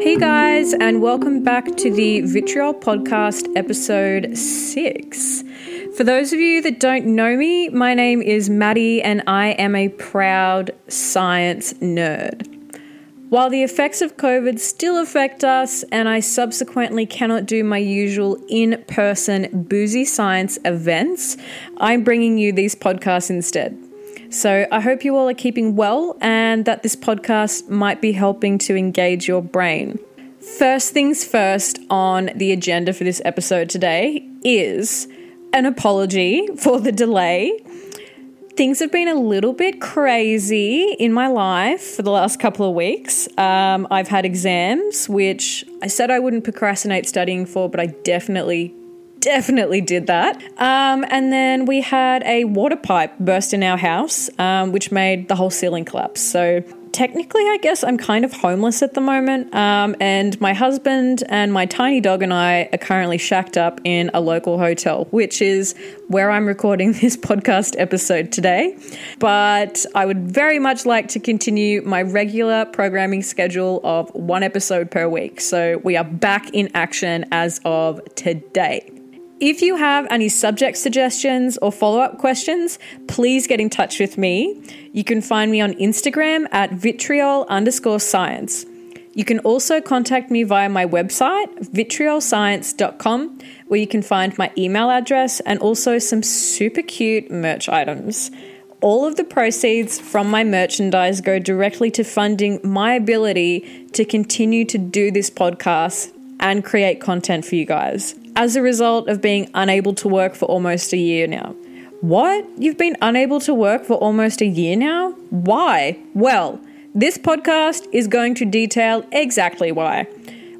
Hey guys, and welcome back to the Vitriol Podcast, episode six. For those of you that don't know me, my name is Maddy, and I am a proud science nerd. While the effects of COVID still affect us, and I subsequently cannot do my usual in person boozy science events, I'm bringing you these podcasts instead. So I hope you all are keeping well and that this podcast might be helping to engage your brain. First things first on the agenda for this episode today is an apology for the delay. Things have been a little bit crazy in my life for the last couple of weeks. Um, I've had exams, which I said I wouldn't procrastinate studying for, but I definitely definitely did that. Um, and then we had a water pipe burst in our house, um, which made the whole ceiling collapse. So technically, I guess I'm kind of homeless at the moment. Um, and my husband and my tiny dog and I are currently shacked up in a local hotel, which is where I'm recording this podcast episode today. But I would very much like to continue my regular programming schedule of one episode per week. So we are back in action as of today. If you have any subject suggestions or follow up questions, please get in touch with me. You can find me on Instagram at vitriol underscore science. You can also contact me via my website, vitriolscience.com, where you can find my email address and also some super cute merch items. All of the proceeds from my merchandise go directly to funding my ability to continue to do this podcast and create content for you guys as a result of being unable to work for almost a year now. What? You've been unable to work for almost a year now? Why? Well, this podcast is going to detail exactly why.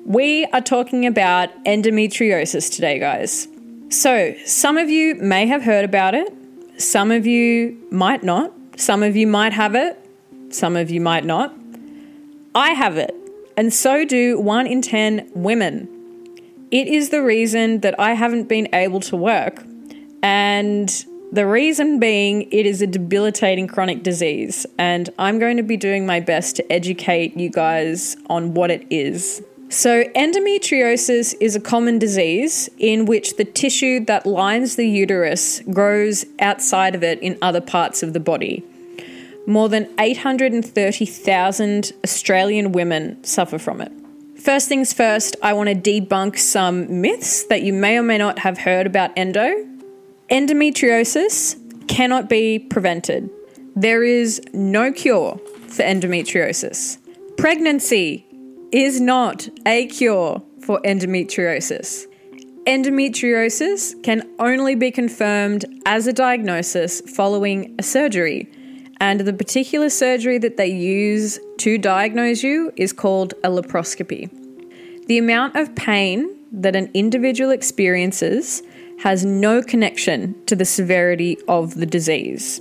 We are talking about endometriosis today, guys. So, some of you may have heard about it, some of you might not, some of you might have it, some of you might not. I have it, and so do 1 in 10 women. It is the reason that I haven't been able to work. And the reason being, it is a debilitating chronic disease. And I'm going to be doing my best to educate you guys on what it is. So, endometriosis is a common disease in which the tissue that lines the uterus grows outside of it in other parts of the body. More than 830,000 Australian women suffer from it. First things first, I want to debunk some myths that you may or may not have heard about endo. Endometriosis cannot be prevented. There is no cure for endometriosis. Pregnancy is not a cure for endometriosis. Endometriosis can only be confirmed as a diagnosis following a surgery and the particular surgery that they use to diagnose you is called a laparoscopy. The amount of pain that an individual experiences has no connection to the severity of the disease.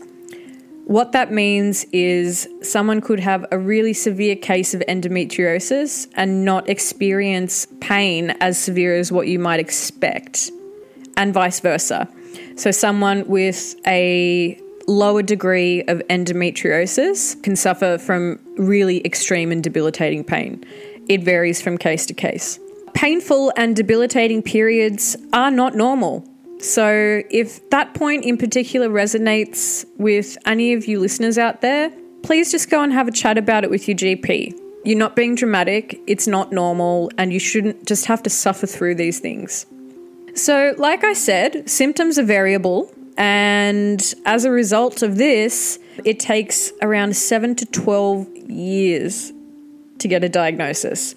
What that means is someone could have a really severe case of endometriosis and not experience pain as severe as what you might expect, and vice versa. So, someone with a lower degree of endometriosis can suffer from really extreme and debilitating pain. It varies from case to case. Painful and debilitating periods are not normal. So, if that point in particular resonates with any of you listeners out there, please just go and have a chat about it with your GP. You're not being dramatic, it's not normal, and you shouldn't just have to suffer through these things. So, like I said, symptoms are variable, and as a result of this, it takes around 7 to 12 years to get a diagnosis.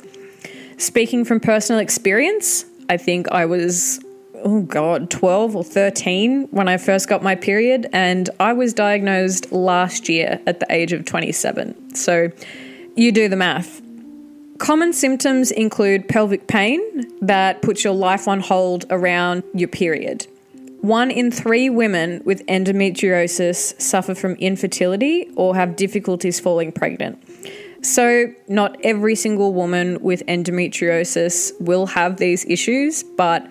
Speaking from personal experience, I think I was, oh God, 12 or 13 when I first got my period, and I was diagnosed last year at the age of 27. So you do the math. Common symptoms include pelvic pain that puts your life on hold around your period. One in three women with endometriosis suffer from infertility or have difficulties falling pregnant. So, not every single woman with endometriosis will have these issues, but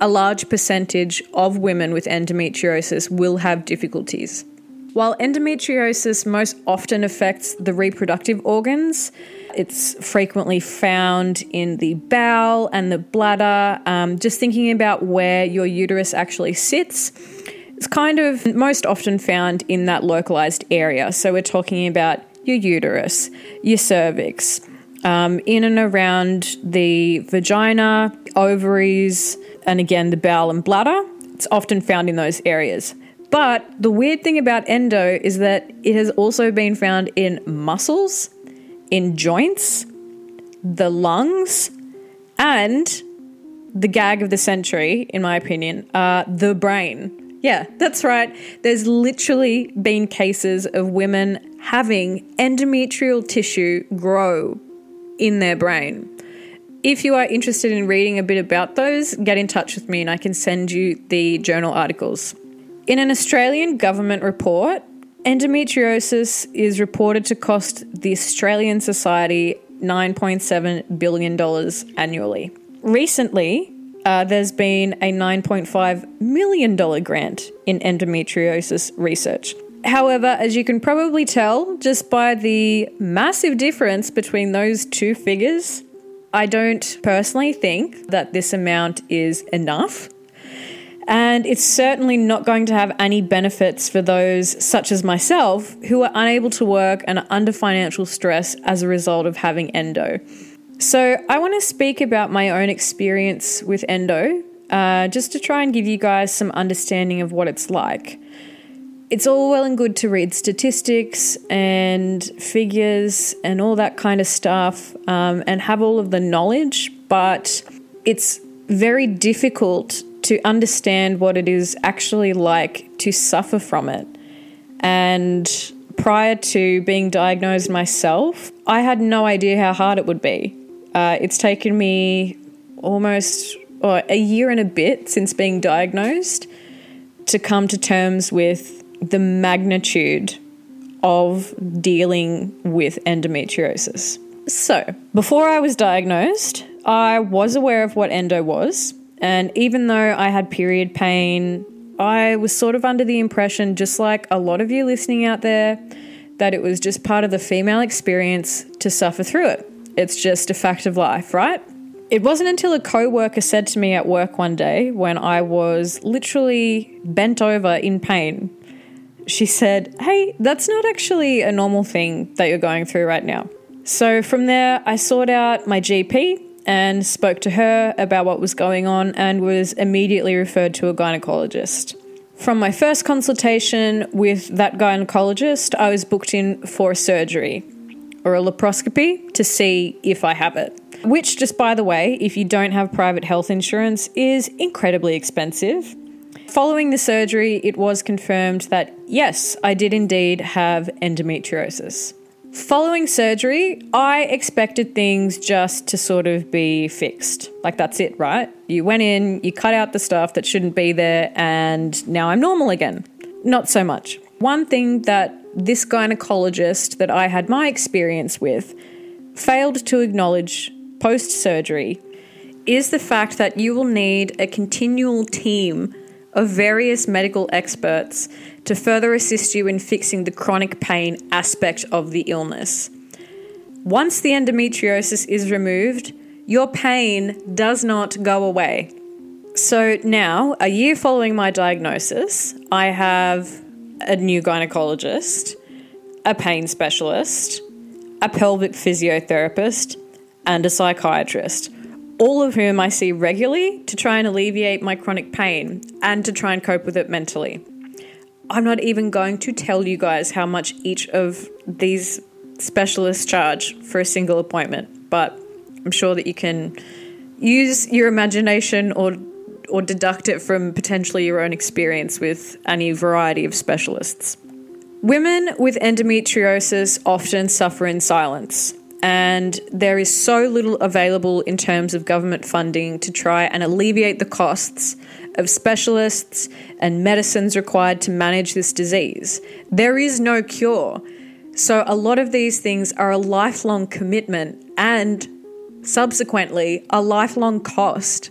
a large percentage of women with endometriosis will have difficulties. While endometriosis most often affects the reproductive organs, It's frequently found in the bowel and the bladder. Um, just thinking about where your uterus actually sits, it's kind of most often found in that localized area. So we're talking about your uterus, your cervix, um, in and around the vagina, ovaries, and again the bowel and bladder. It's often found in those areas. But the weird thing about endo is that it has also been found in muscles, in joints, the lungs, and the gag of the century, in my opinion, uh, the brain. Yeah, that's right. There's literally been cases of women having endometrial tissue grow in their brain. If you are interested in reading a bit about those, get in touch with me and I can send you the journal articles. In an Australian government report, endometriosis is reported to cost the Australian Society $9.7 billion annually. Recently, uh, there's been a $9.5 million grant in endometriosis research. However, as you can probably tell just by the massive difference between those two figures, I don't personally think that this amount is enough and it's certainly not going to have any benefits for those, such as myself, who are unable to work and are under financial stress as a result of having endo. So, I want to speak about my own experience with endo, uh, just to try and give you guys some understanding of what it's like. It's all well and good to read statistics and figures and all that kind of stuff um, and have all of the knowledge, but it's very difficult to understand what it is actually like to suffer from it. And prior to being diagnosed myself, I had no idea how hard it would be. Uh, it's taken me almost or a year and a bit since being diagnosed to come to terms with the magnitude of dealing with endometriosis. So, before I was diagnosed, I was aware of what endo was. And even though I had period pain, I was sort of under the impression, just like a lot of you listening out there, that it was just part of the female experience to suffer through it. It's just a fact of life, right? It wasn't until a co worker said to me at work one day when I was literally bent over in pain, she said, Hey, that's not actually a normal thing that you're going through right now. So from there, I sought out my GP and spoke to her about what was going on and was immediately referred to a gynecologist. From my first consultation with that gynecologist, I was booked in for a surgery or a laparoscopy to see if I have it. Which, just by the way, if you don't have private health insurance, is incredibly expensive. Following the surgery, it was confirmed that yes, I did indeed have endometriosis. Following surgery, I expected things just to sort of be fixed. Like, that's it, right? You went in, you cut out the stuff that shouldn't be there, and now I'm normal again. Not so much. One thing that this gynecologist that I had my experience with failed to acknowledge post surgery is the fact that you will need a continual team of various medical experts to further assist you in fixing the chronic pain aspect of the illness. Once the endometriosis is removed, your pain does not go away. So now, a year following my diagnosis, I have a new gynecologist, a pain specialist, a pelvic physiotherapist, and a psychiatrist all of whom I see regularly to try and alleviate my chronic pain and to try and cope with it mentally. I'm not even going to tell you guys how much each of these specialists charge for a single appointment, but I'm sure that you can use your imagination or or deduct it from potentially your own experience with any variety of specialists. Women with endometriosis often suffer in silence and there is so little available in terms of government funding to try and alleviate the costs of specialists and medicines required to manage this disease. There is no cure. So, a lot of these things are a lifelong commitment and subsequently a lifelong cost.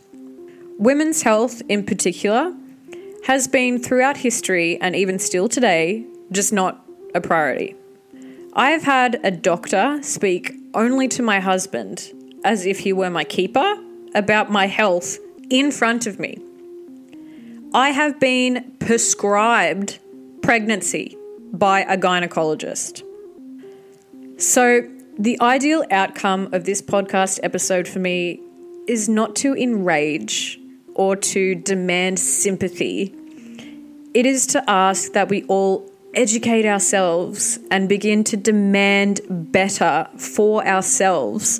Women's health, in particular, has been throughout history and even still today just not a priority. I have had a doctor speak only to my husband as if he were my keeper about my health in front of me. I have been prescribed pregnancy by a gynecologist. So, the ideal outcome of this podcast episode for me is not to enrage or to demand sympathy. It is to ask that we all educate ourselves and begin to demand better for ourselves.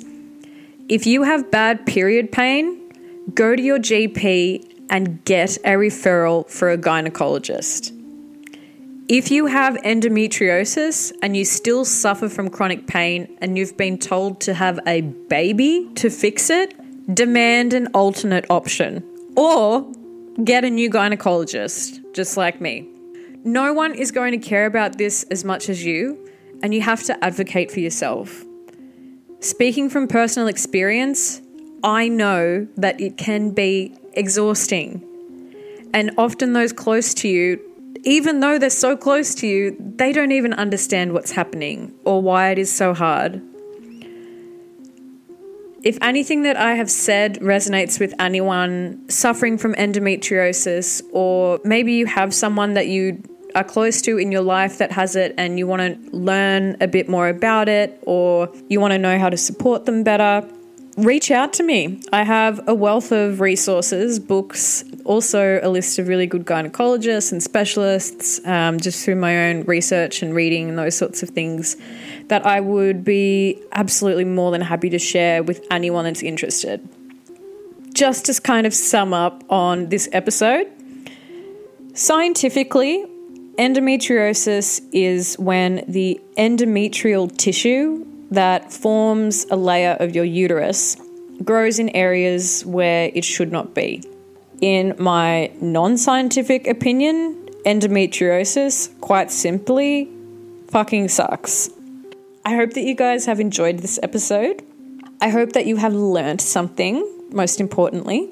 If you have bad period pain, go to your GP and get a referral for a gynecologist. If you have endometriosis and you still suffer from chronic pain and you've been told to have a baby to fix it, demand an alternate option or get a new gynecologist, just like me. No one is going to care about this as much as you, and you have to advocate for yourself. Speaking from personal experience, I know that it can be exhausting. And often, those close to you, even though they're so close to you, they don't even understand what's happening or why it is so hard. If anything that I have said resonates with anyone suffering from endometriosis, or maybe you have someone that you are close to in your life that has it and you want to learn a bit more about it or you want to know how to support them better, reach out to me. I have a wealth of resources, books, also a list of really good gynecologists and specialists, um, just through my own research and reading and those sorts of things that I would be absolutely more than happy to share with anyone that's interested. Just to kind of sum up on this episode, scientifically, Endometriosis is when the endometrial tissue that forms a layer of your uterus grows in areas where it should not be. In my non scientific opinion, endometriosis, quite simply, fucking sucks. I hope that you guys have enjoyed this episode. I hope that you have learned something, most importantly.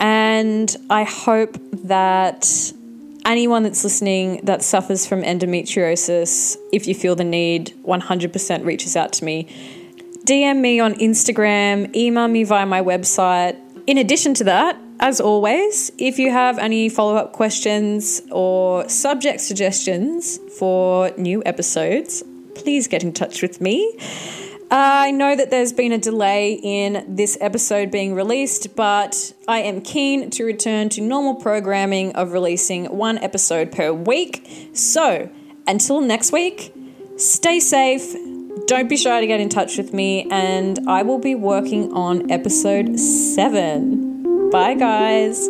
And I hope that anyone that's listening that suffers from endometriosis, if you feel the need, 100% reaches out to me. DM me on Instagram, email me via my website. In addition to that, as always, if you have any follow up questions or subject suggestions for new episodes, please get in touch with me. Uh, I know that there's been a delay in this episode being released, but I am keen to return to normal programming of releasing one episode per week. So, until next week, stay safe. Don't be shy to get in touch with me, and I will be working on episode seven. Bye, guys.